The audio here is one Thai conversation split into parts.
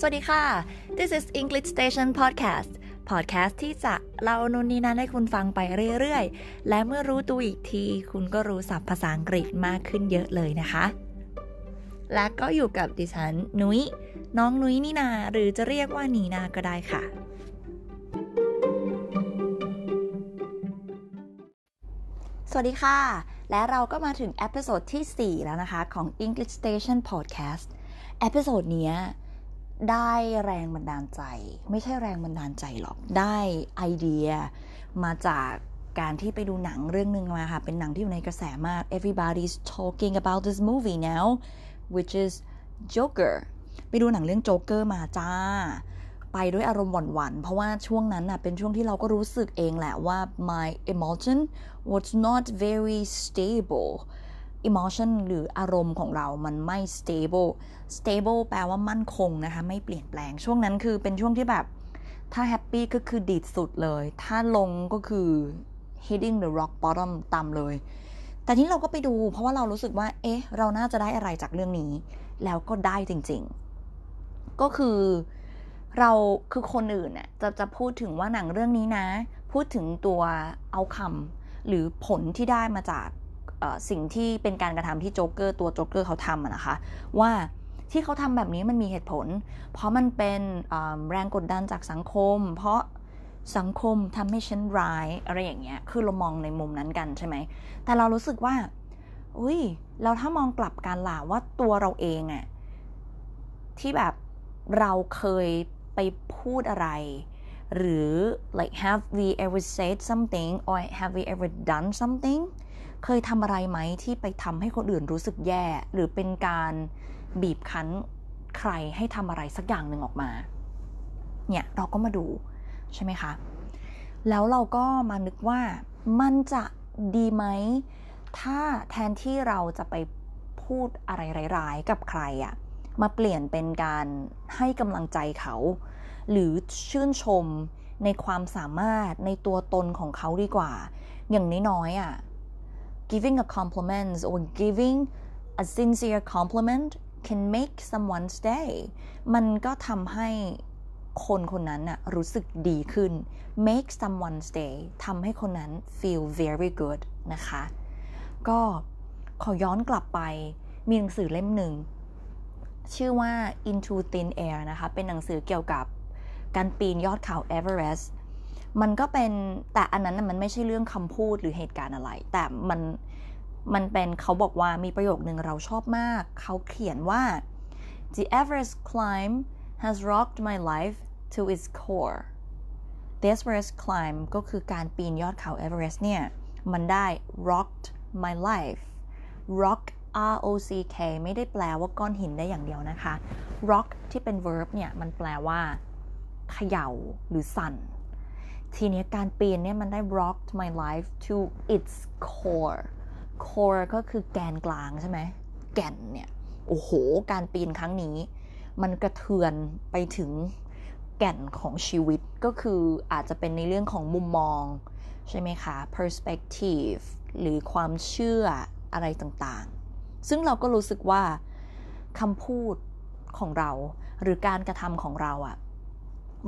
สวัสดีค่ะ This is English Station Podcast Podcast ที่จะเล่านู่นนี่นั่นให้คุณฟังไปเรื่อยๆ และเมื่อรู้ตัวอีกที คุณก็รู้ศัพท์ภาษาอังกฤษมากขึ้นเยอะเลยนะคะ และก็อยู่กับดิฉันนุ้ยน้องนุ้ยนี่นา หรือจะเรียกว่านีนาก็ได้ค่ะ สวัสดีค่ะ และเราก็มาถึง episode ที่ 4 แล้วนะคะ ของ English Station Podcast episode นี้ ได้แรงบันดาลใจ ไม่ใช่แรงบันดาลใจหรอกได้ไอเดียมาจากการที่ไปดูหนังเรื่องหนึ่งมาค่ะ เป็นหนังที่อยู่ในกระแสมาก everybody's talking about this movie now which is Joker ไปดูหนังเรื่อง Joker มาจ้า ไปด้วยอารมณ์หวั่นๆ เพราะว่าช่วงนั้นน่ะเป็นช่วงที่เราก็รู้สึกเองแหละว่า my emotion was not very stable emotion หรืออารมณ์ของเรามันไม่ stable stable แปลว่ามั่นคงนะคะ ไม่เปลี่ยนแปลง ช่วงนั้นคือเป็นช่วงที่แบบ ถ้าแฮปปี้ก็คือดีดสุดเลย ถ้าลงก็คือ hitting the rock bottom ต่ำเลย แต่ที่เราก็ไปดู เพราะว่าเรารู้สึกว่า เอ๊ะ เราน่าจะได้อะไรจากเรื่องนี้ แล้วก็ได้จริง ๆ ก็คือเราคือคนอื่นน่ะจะจะพูดถึงว่าหนังเรื่องนี้นะ พูดถึงตัวเอาคำหรือผลที่ได้มาจาก สิ่งที่เป็นการกระทำที่โจ๊กเกอร์ตัวโจ๊กเกอร์เขาทำนะคะ ว่าที่เขาทำแบบนี้มันมีเหตุผล เพราะมันเป็นแรงกดดันจากสังคม เพราะสังคมทำให้ฉันร้ายอะไรอย่างเงี้ยคือเรามองในมุมนั้นกันใช่ไหมแต่เรารู้สึกว่าอุ้ยเราถ้ามองกลับกันล่ะว่าตัวเราเองอะที่แบบเราเคยไปพูดอะไร หรือ like have we ever said something or have we ever done something เคยทำอะไรไหมที่ไปทำให้คนอื่นรู้สึกแย่ หรือเป็นการบีบคั้นใครให้ทำอะไรสักอย่างหนึ่งออกมา เนี่ยเราก็มาดูใช่ไหมคะ แล้วเราก็มานึกว่ามันจะดีไหม ถ้าแทนที่เราจะไปพูดอะไรร้ายๆกับใครอะมาเปลี่ยนเป็นการให้กำลังใจเขา หรือชื่นชมในความสามารถในตัวตนของเขาดีกว่า อย่างน้อยๆอะ giving a compliment or giving a sincere compliment can make someone's day มันก็ทำให้คนคนนั้นน่ะรู้สึกดีขึ้น make someone's day ทำให้คนนั้น feel very good นะคะ ก็ขอย้อนกลับไปมีหนังสือเล่มหนึ่ง ชื่อว่า Into Thin Air นะคะ เป็นหนังสือเกี่ยวกับการปีนยอดเขาเอเวอเรสต์ มันก็เป็นแต่อันนั้นมันไม่ใช่เรื่องคำพูดหรือเหตุการณ์อะไร แต่มันมันเป็นเขาบอกว่ามีประโยคนึงเราชอบมาก เขาเขียนว่า the Everest climb has rocked my life to its core the Everest climb ก็คือการปีนยอดเขาเอเวอเรสต์เนี่ย มันได้ rocked my life rock R O C K ไม่ได้แปลว่าก้อนหินได้อย่างเดียวนะคะ rock ที่เป็น verb เนี่ย มันแปลว่าเขย่าหรือสั่น ทีนี้การปีนเนี่ยมันได้ rocked my life to its core core ก็คือแกนกลางใช่ไหม แก่นเนี่ย โอ้โห การปีนครั้งนี้ มันกระเทือนไปถึงแก่นของชีวิตก็คืออาจจะเป็นในเรื่องของมุมมอง ใช่ไหมคะ perspective หรือความเชื่ออะไรต่างๆ ซึ่งเราก็รู้สึกว่าคำพูดของเรา หรือการกระทำของเราอะ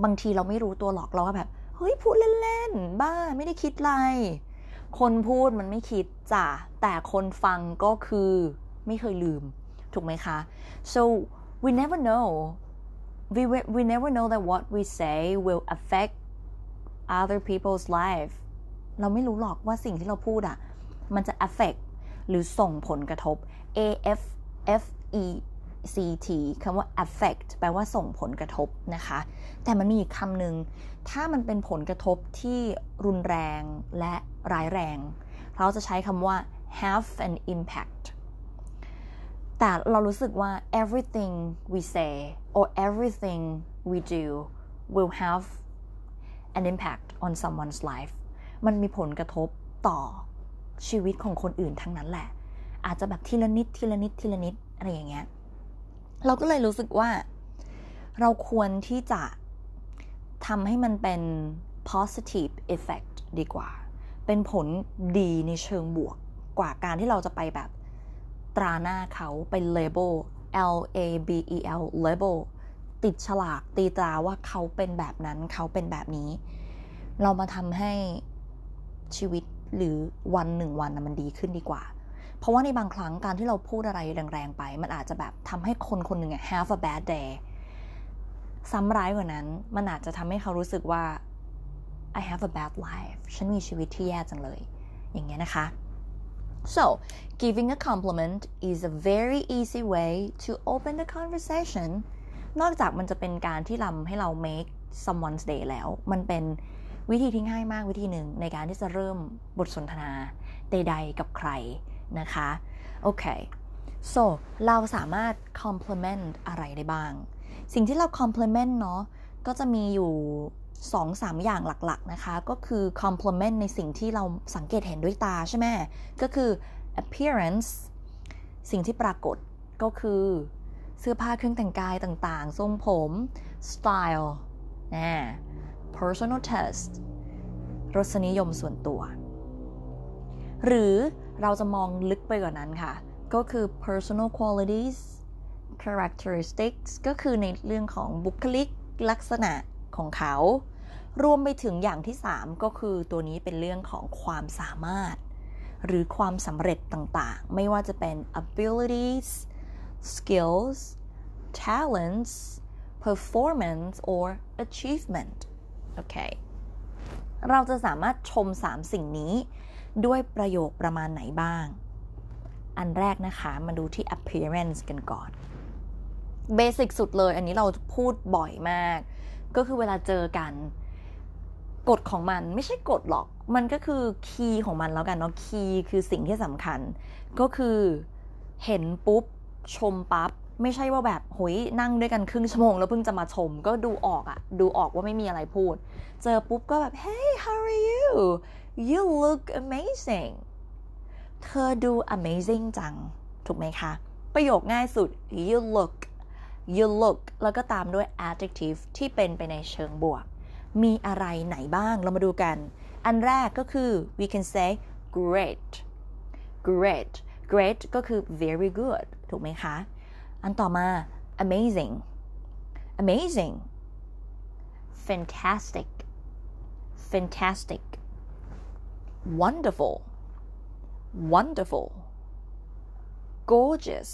บางทีเราไม่รู้ตัวหรอกเราก็แบบ เฮ้ยพูดเล่นๆ บ้าไม่ได้คิดอะไร คนพูดมันไม่คิดจ้ะแต่คนฟังก็คือไม่เคยลืม ถูกไหมคะ so we never know we we never know that what we say will affect other people's life เราไม่รู้หรอกว่าสิ่งที่เราพูดอะมันจะ affect หรือส่งผลกระทบ A F F E C T คำว่า affect แปลว่าส่งผลกระทบนะคะ แต่มันมีอีกคำหนึ่ง ถ้ามันเป็นผลกระทบที่รุนแรงและร้ายแรง เราจะใช้คำว่า have an impact แต่เรารู้สึกว่า everything we say or everything we do will have an impact on someone's life มันมีผลกระทบต่อชีวิตของคนอื่นทั้งนั้นแหละ อาจจะแบบทีละนิดทีละนิดทีละนิดอะไรอย่างเงี้ย เราก็เลยรู้สึกว่า เราควรที่จะทำให้มันเป็น positive effect ดีกว่า เป็นผลดีในเชิงบวกกว่าการที่เราจะไปแบบตราหน้าเขาไป label L A B E L label ติดฉลากตีตราว่าเขาเป็นแบบนั้นเขาเป็นแบบนี้ เรามาทำให้ชีวิตหรือวันหนึ่งวันมันดีขึ้นดีกว่า เพราะว่าในบางครั้งการที่เราพูดอะไรแรงๆไป มันอาจจะแบบทำให้คนคนหนึ่ง have a bad day ซ้ำร้ายกว่านั้น มันอาจจะทำให้เขารู้สึกว่า I have a bad life ฉันมีชีวิตที่แย่จังเลย อย่างเงี้ยนะคะ so giving a compliment is a very easy way to open the conversation นอกจากมันจะเป็นการที่ทำให้เรา make someone's day แล้ว มันเป็นวิธีที่ง่ายมากวิธีหนึ่งในการที่จะเริ่มบทสนทนาใด ๆ กับใคร นะคะ โอเค so เราสามารถ compliment อะไรได้บ้าง สิ่งที่เรา compliment เนาะก็จะมีอยู่2-3อย่างหลักๆนะคะ ก็คือ compliment ในสิ่งที่เราสังเกตเห็นด้วยตาใช่ไหมก็คือ appearance สิ่งที่ปรากฏก็คือเสื้อผ้าเครื่องแต่งกายต่างๆ ทรงผม style นะ personal taste รสนิยมส่วนตัว หรือ เราจะมองลึกไปกว่านั้นค่ะ ก็คือ personal qualities characteristics ก็คือในเรื่องของบุคลิกลักษณะของเขา รวมไปถึงอย่างที่ 3 ก็คือตัวนี้เป็นเรื่องของความสามารถ หรือความสำเร็จต่างๆ ไม่ว่าจะเป็น abilities skills talents performance or achievement โอเค เราจะสามารถชม 3 สิ่งนี้ ด้วยประโยคประมาณไหนบ้าง อันแรกนะคะมาดูที่ appearance กันก่อนเบสิกสุดเลย อันนี้เราพูดบ่อยมาก ก็คือเวลาเจอกันกฎของมันไม่ใช่กฎหรอก มันก็คือคีย์ของมันแล้วกันเนาะคีย์คือสิ่งที่สำคัญ ก็คือเห็นปุ๊บชมปั๊บไม่ใช่ว่าแบบหยนั่งด้วยกันครึ่งชั่วโมงแล้วเพิ่งจะมาชม ก็ดูออกอะดูออกว่าไม่มีอะไรพูด เจอปุ๊บก็แบบ hey how are you you look amazing เธอดู amazing จัง ถูกไหมคะ ประโยคง่ายสุด you look you look แล้วก็ตามด้วย adjective ที่เป็นไปในเชิงบวก มีอะไรไหนบ้าง เรามาดูกัน อันแรกก็คือ we can say great great great ก็คือ very good ถูกไหมคะ อันต่อมา amazing amazing fantastic fantastic wonderful wonderful gorgeous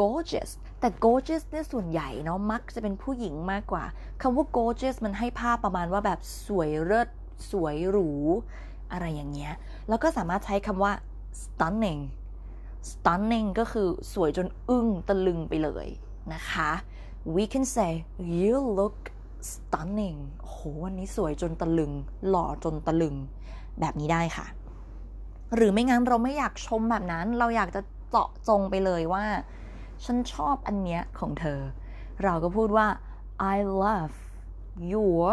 gorgeous แต่ gorgeous เนี่ยส่วนใหญ่เนาะมักจะเป็นผู้หญิงมากกว่าคำว่า gorgeous มันให้ภาพประมาณว่าแบบสวยเลิศสวยหรู อะไรอย่างเงี้ย แล้วก็สามารถใช้คำว่า stunning stunning ก็คือสวยจนอึ้งตะลึงไปเลยนะคะ we can say you look stunning โหวันนี้สวยจนตะลึง หล่อจนตะลึง แบบนี้ได้ค่ะ หรือไม่งั้นเราไม่อยากชมแบบนั้น เราอยากจะเจาะจงไปเลยว่า ฉันชอบอันเนี้ยของเธอ เราก็พูดว่า I love your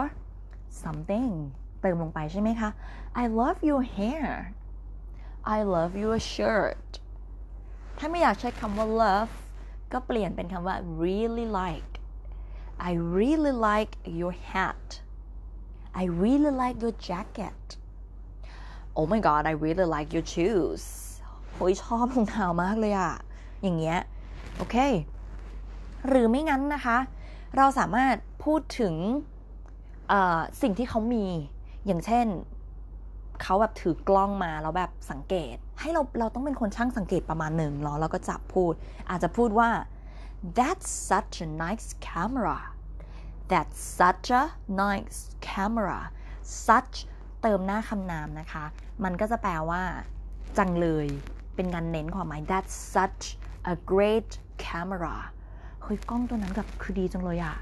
something เติมลงไปใช่ไหมคะ I love your hair I love your shirt ถ้าไม่อยากใช้คำว่า love ก็เปลี่ยนเป็นคำว่า really like I really like your hat I really like your jacket Oh my god I really like your shoes โอ้ยชอบรองเท้ามากเลยอะอย่างเงี้ย โอเค หรือไม่งั้นนะคะ เราสามารถพูดถึงสิ่งที่เขามี อย่างเช่น เขาแบบถือกล้องมาแล้วแบบสังเกต ให้เราเราต้องเป็นคนช่างสังเกตประมาณหนึ่งเนาะแล้วก็จับพูด อาจจะพูดว่า that's such a nice camera that's such a nice camera such เติมหน้าคำนามนะคะ มันก็จะแปลว่า จังเลย เป็นการเน้นความหมาย that's such a great camera เฮ้ยกล้องตัวนั้นแบบคือดีจังเลยอะ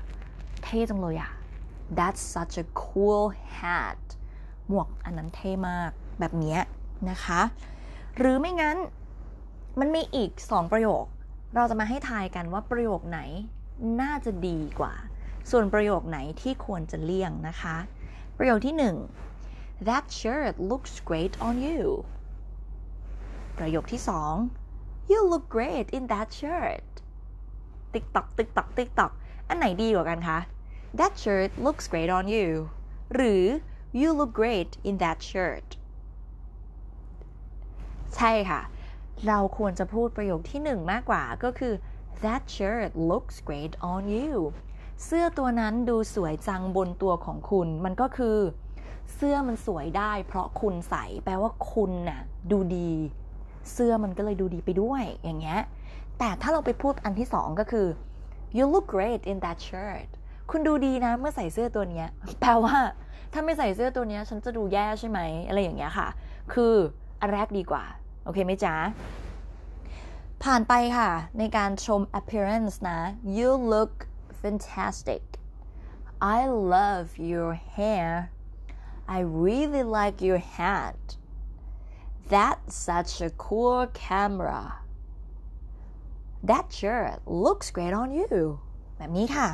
เท่จังเลยอะ that's such a cool hat หมวกอันนั้นเท่มากแบบนี้นะคะ หรือไม่งั้นมันมีอีกสองประโยค เราจะมาให้ทายกันว่าประโยคไหนน่าจะดีกว่า ส่วนประโยคไหนที่ควรจะเลี่ยงนะคะ ประโยคที่หนึ่ง that shirt looks great on you ประโยคที่สอง you look great in that shirt ติ๊กตอกติ๊กตอกติ๊กตอกอันไหนดีกว่ากันคะ that shirt looks great on you หรือ you look great in that shirt ใช่ค่ะ เราควรจะพูดประโยคที่หนึ่งมากกว่าก็คือ that shirt looks great on you เสื้อตัวนั้นดูสวยจังบนตัวของคุณ มันก็คือ เสื้อมันสวยได้ เพราะคุณใส่ แปลว่าคุณน่ะ ดูดี เสื้อมันก็เลยดูดีไปด้วยอย่างเงี้ย แต่ถ้าเราไปพูดอันที่สองก็คือ you look great in that shirt คุณดูดีนะ เมื่อใส่เสื้อตัวเนี้ย แปลว่า ถ้าไม่ใส่เสื้อตัวเนี้ย ฉันจะดูแย่ใช่ไหมอะไรอย่างเงี้ยค่ะ คืออันแรกดีกว่า โอเคไหมจ๊ะ ผ่านไปค่ะ ในการชม appearance นะ you look fantastic I love your hair I really like your hat That's such a cool camera That shirt looks great on you แบบนี้ค่ะ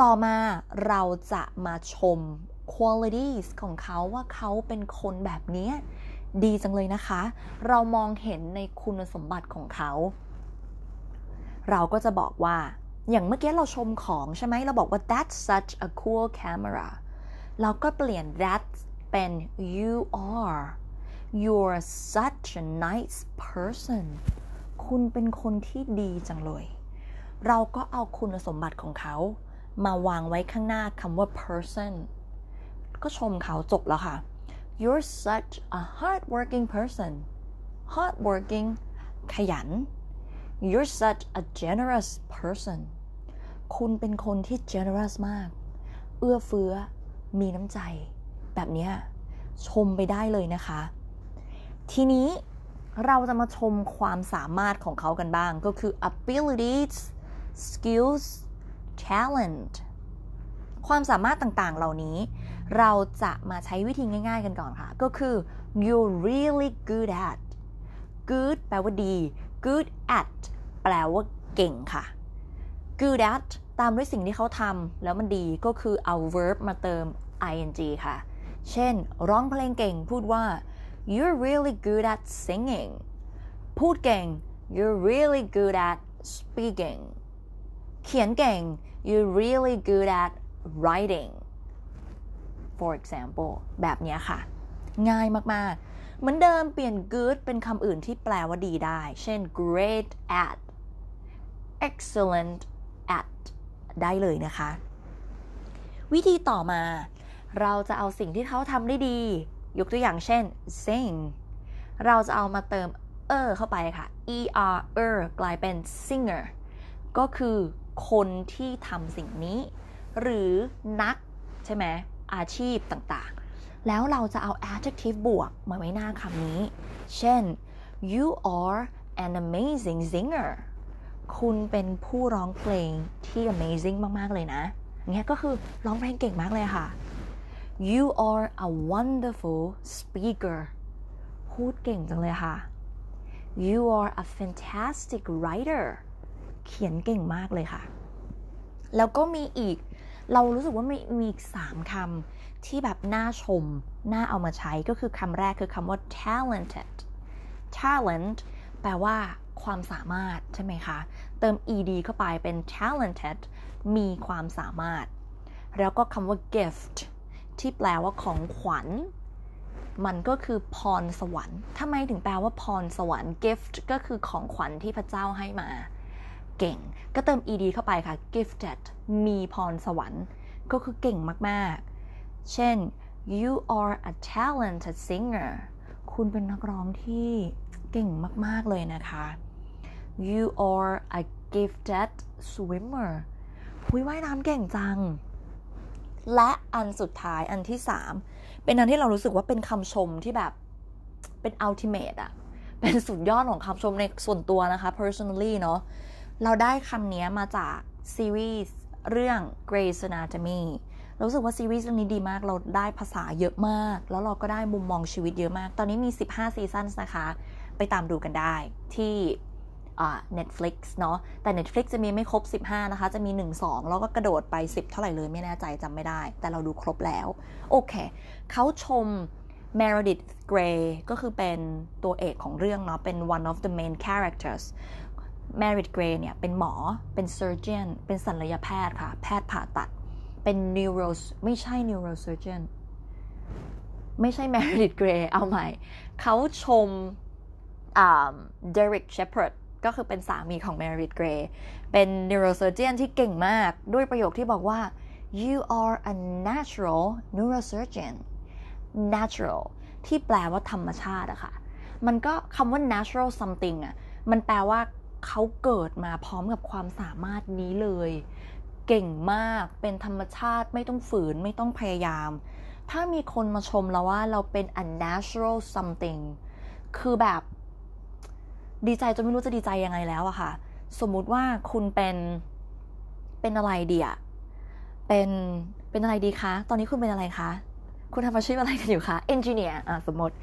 ต่อมาเราจะมาชม qualities ของเขาว่าเขาเป็นคนแบบนี้ ดีจังเลยนะคะ เรามองเห็นในคุณสมบัติของเขา เราก็จะบอกว่า อย่างเมื่อกี้เราชมของใช่ไหมเราบอกว่า that's such a cool camera เราก็เปลี่ยน that เป็น you are you're such a nice person คุณเป็นคนที่ดีจังเลย เราก็เอาคุณสมบัติของเขา มาวางไว้ข้างหน้าคำว่า person ก็ชมเขาจบแล้วค่ะ you're such a hardworking person hardworking ขยัน you're such a generous person คุณเป็นคนที่ generous มาก เอื้อเฟื้อ มีน้ำใจ แบบนี้ชมไปได้เลยนะคะ ทีนี้เราจะมาชมความสามารถของเขากันบ้าง ก็คือ abilities skills talent ความสามารถต่างๆ เหล่านี้ เราจะมาใช้วิธีง่าย ๆ กันก่อนค่ะ ก็คือ you're really good at good แปลว่าดี good at แปลว่าเก่งค่ะ good at ตามด้วยสิ่งที่เขาทำแล้วมันดีก็คือเอา verb มาเติม ing ค่ะ เช่น ร้องเพลงเก่งพูดว่า you're really good at singing พูดเก่ง you're really good at speaking เขียนเก่ง you're really good at writing for example แบบนี้ค่ะ ง่ายมาก ๆ เหมือนเดิมเปลี่ยน good เป็นคำอื่นที่แปลว่าดีได้ เช่น great at excellent at ได้เลยนะคะ วิธีต่อมา เราจะเอาสิ่งที่เขาทำได้ดี ยกตัวอย่างเช่น sing เราจะเอามาเติม er เข้าไปค่ะ er er กลายเป็น singer ก็คือคนที่ทำสิ่งนี้ หรือนักใช่ไหม อาชีพต่างๆ แล้วเราจะเอา adjective บวกมาไว้หน้าคำนี้ เช่น you are an amazing singer คุณเป็นผู้ร้องเพลงที่ amazing มาก ๆ เลยนะเงี้ยก็คือร้องเพลงเก่งมากเลยค่ะ you are a wonderful speaker พูดเก่งจังเลยค่ะ you are a fantastic writer เขียนเก่งมากเลยค่ะ แล้วก็มีอีก เรารู้สึกว่ามีมีอีกสามคำที่แบบน่าชม น่าเอามาใช้ก็คือคำแรกคือคำว่า talented talent แปลว่าความสามารถใช่ไหมคะ เติม ed เข้าไปเป็น talented มีความสามารถ แล้วก็คำว่า gift ที่แปลว่าของขวัญ มันก็คือพรสวรรค์ทำไมถึงแปลว่าพรสวรรค์ gift ก็คือของขวัญที่พระเจ้าให้มา เก่ง ก็เติม ed เข้าไปค่ะ gifted มีพรสวรรค์ ก็คือเก่งมากๆ เช่น you are a talented singer คุณเป็นนักร้องที่เก่งมาก ๆ เลยนะคะ you are a gifted swimmer คุยว่ายน้ำเก่งจัง และอันสุดท้ายอันที่3เป็นอันที่เรารู้สึกว่าเป็นคำชมที่แบบเป็น ultimate อะเป็นสุดยอดของคำชมในส่วนตัวนะคะ personally เนาะ เราได้คำนี้มาจากซีรีส์เรื่อง Grey's Anatomy รารู้สึกว่าซีรีส์เรื่องนี้ดีมาก เราได้ภาษาเยอะมาก แล้วเราก็ได้มุมมองชีวิตเยอะมาก ตอนนี้มี 15 ซีซั่นนะคะ ไปตามดูกันได้ที่ Netflix เนาะ แต่ Netflix จะมีไม่ครบ 15 นะคะ จะมี 1 2 แล้วก็กระโดดไป 10 เท่าไหร่เลยไม่แน่ใจจำไม่ได้ แต่เราดูครบแล้ว โอเค เขาชม Meredith Grey ก็คือเป็นตัวเอกของเรื่องเนาะ เป็น one of the main characters Meredith Grey เนี่ยเป็นหมอ เป็น surgeon เป็นศัลยแพทย์ค่ะ แพทย์ผ่าตัด เป็น neuro ไม่ใช่ neurosurgeonไม่ใช่ Meredith Grey เอาใหม่ เขาชม Derek Shepherd ก็คือเป็นสามีของ Meredith Grey เป็น neurosurgeon ที่เก่งมากด้วยประโยคที่บอกว่า you are a natural neurosurgeon natural ที่แปลว่าธรรมชาติอะค่ะ มันก็คำว่า natural something อะมันแปลว่า เขาเกิดมาพร้อมกับความสามารถนี้เลย เก่งมากเป็นธรรมชาติไม่ต้องฝืนไม่ต้องพยายาม ถ้ามีคนมาชมเราว่าเราเป็น a natural something คือแบบดีใจจนไม่รู้จะดีใจยังไงแล้วอะค่ะ สมมุติว่าคุณเป็นเป็นอะไรดีอะเป็นเป็นอะไรดีคะ ตอนนี้คุณเป็นอะไรคะ คุณทำอาชีพอะไรกันอยู่คะ engineer อะสมมติ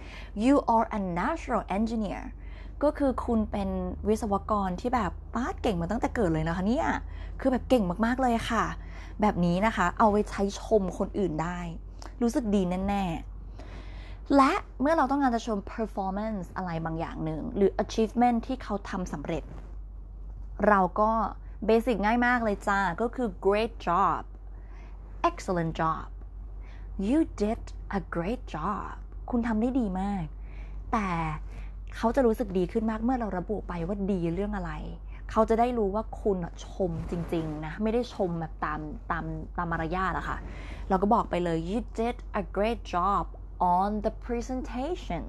you are a natural engineer ก็คือคุณเป็นวิศวกรที่แบบป้าเก่งมาตั้งแต่เกิดเลยนะคะเนี่ยคือแบบเก่งมากๆเลยค่ะ แบบนี้นะคะเอาไว้ใช้ชมคนอื่นได้ รู้สึกดีแน่ๆ และเมื่อเราต้องการจะชม performance อะไรบางอย่างหนึ่ง หรือ achievement ที่เขาทำสำเร็จ เราก็เบสิกง่ายมากเลยจ้า ก็คือ great job excellent job you did a great job คุณทำได้ดีมาก แต่ เขาจะรู้สึกดีขึ้นมากเมื่อเราระบุไปว่าดีเรื่องอะไร เขาจะได้รู้ว่าคุณชมจริงๆนะ ไม่ได้ชมแบบตามตามตามมารยาทอะค่ะ เราก็บอกไปเลย you did a great job on the presentation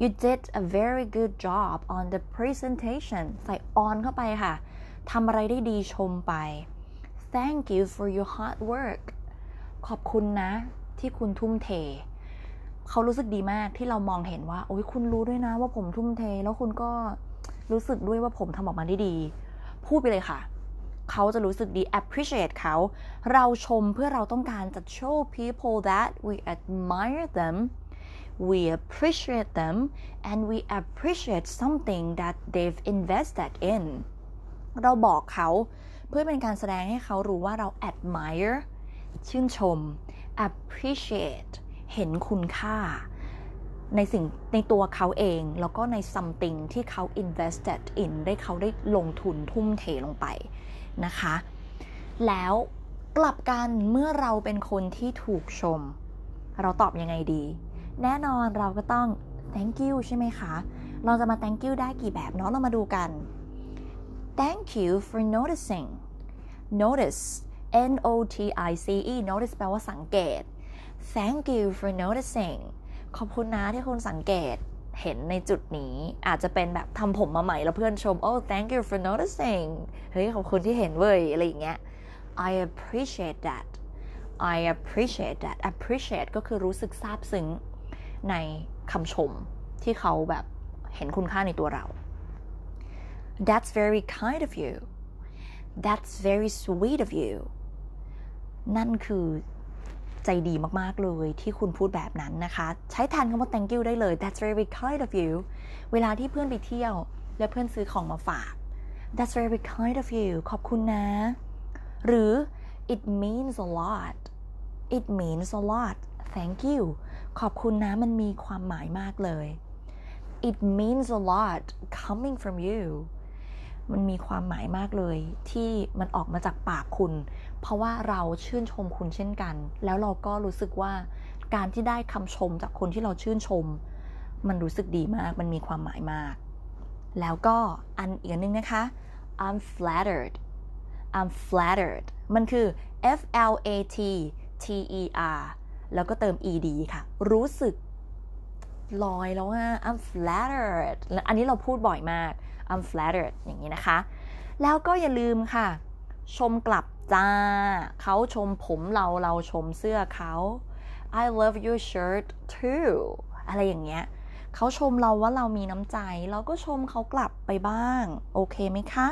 you did a very good job on the presentation ใส่ on เข้าไปค่ะ ทำอะไรได้ดีชมไป thank you for your hard work ขอบคุณนะ ที่คุณทุ่มเท เขารู้สึกดีมากที่เรามองเห็นว่า โอ้ยคุณรู้ด้วยนะว่าผมทุ่มเท แล้วคุณก็รู้สึกด้วยว่าผมทำออกมาได้ดี พูดไปเลยค่ะ เขาจะรู้สึกดี appreciate เขา เราชมเพื่อเราต้องการจะ show people that we admire them we appreciate them and we appreciate something that they've invested in เราบอกเขาเพื่อเป็นการแสดงให้เขารู้ว่าเรา admire ชื่นชม appreciate เห็นคุณค่า ในสิ่งในตัวเขาเอง แล้วก็ใน something ที่เขา invested in ได้เขาได้ลงทุนทุ่มเทลงไปนะคะ แล้วกลับกันเมื่อเราเป็นคนที่ถูกชม เราตอบยังไงดี แน่นอนเราก็ต้อง thank you ใช่ไหมคะ เราจะมา thank you ได้กี่แบบเนาะเรามาดูกัน thank you for noticing notice N O T I C E notice แปลว่าสังเกต thank you for noticing ขอบคุณนะที่คุณสังเกตเห็นในจุดนี้อาจจะเป็นแบบทำผมมาใหม่แล้วเพื่อนชม oh thank you for noticing เฮ้ยขอบคุณที่เห็นเว้ยอะไรอย่างเงี้ย I appreciate that I appreciate that appreciate ก็คือรู้สึกซาบซึ้งในคำชมที่เขาแบบเห็นคุณค่าในตัวเรา That's very kind of you That's very sweet of you นั่นคือ ใจดีมาก ๆ เลยที่คุณพูดแบบนั้นนะคะ ใช้แทนคำว่า thank you ได้เลย That's very kind of you เวลาที่เพื่อนไปเที่ยว แล้วเพื่อนซื้อของมาฝาก That's very kind of you ขอบคุณนะ หรือ it means a lot it means a lot thank you ขอบคุณนะมันมีความหมายมากเลย it means a lot coming from you มันมีความหมายมากเลย ที่มันออกมาจากปากคุณ เพราะว่าเราชื่นชมคุณเช่นกัน แล้วเราก็รู้สึกว่าการที่ได้คำชมจากคนที่เราชื่นชม มันรู้สึกดีมาก มันมีความหมายมาก แล้วก็อันอีกอันนึงนะคะ I'm flattered I'm flattered มันคือ F L A T T E R แล้วก็เติม ed ค่ะ รู้สึกลอยแล้วอะ I'm flattered อันนี้เราพูดบ่อยมาก I'm flattered อย่างนี้นะคะ แล้วก็อย่าลืมค่ะ ชมกลับ จ้า เขาชมผมเราเราชมเสื้อเขา I love your shirt too อะไรอย่างเงี้ยเขาชมเราว่าเรามีน้ำใจ เราก็ชมเขากลับไปบ้าง โอเคไหมคะ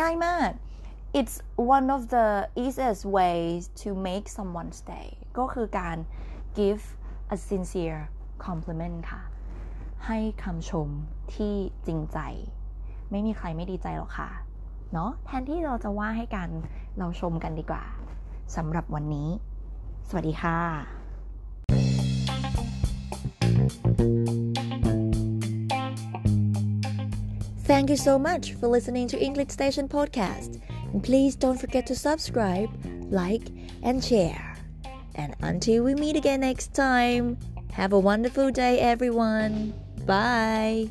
ง่ายมาก it's one of the easiest ways to make someone stay ก็คือการ give a sincere compliment ค่ะ ให้คำชมที่จริงใจ ไม่มีใครไม่ดีใจหรอกค่ะ เนาะแทนที่เราจะว่าให้กัน เราชมกันดีกว่าสำหรับวันนี้ สวัสดีค่ะ Thank you so much for listening to English Station Podcast. And please don't forget to subscribe, like, and share. And until we meet again next time, have a wonderful day, everyone. Bye.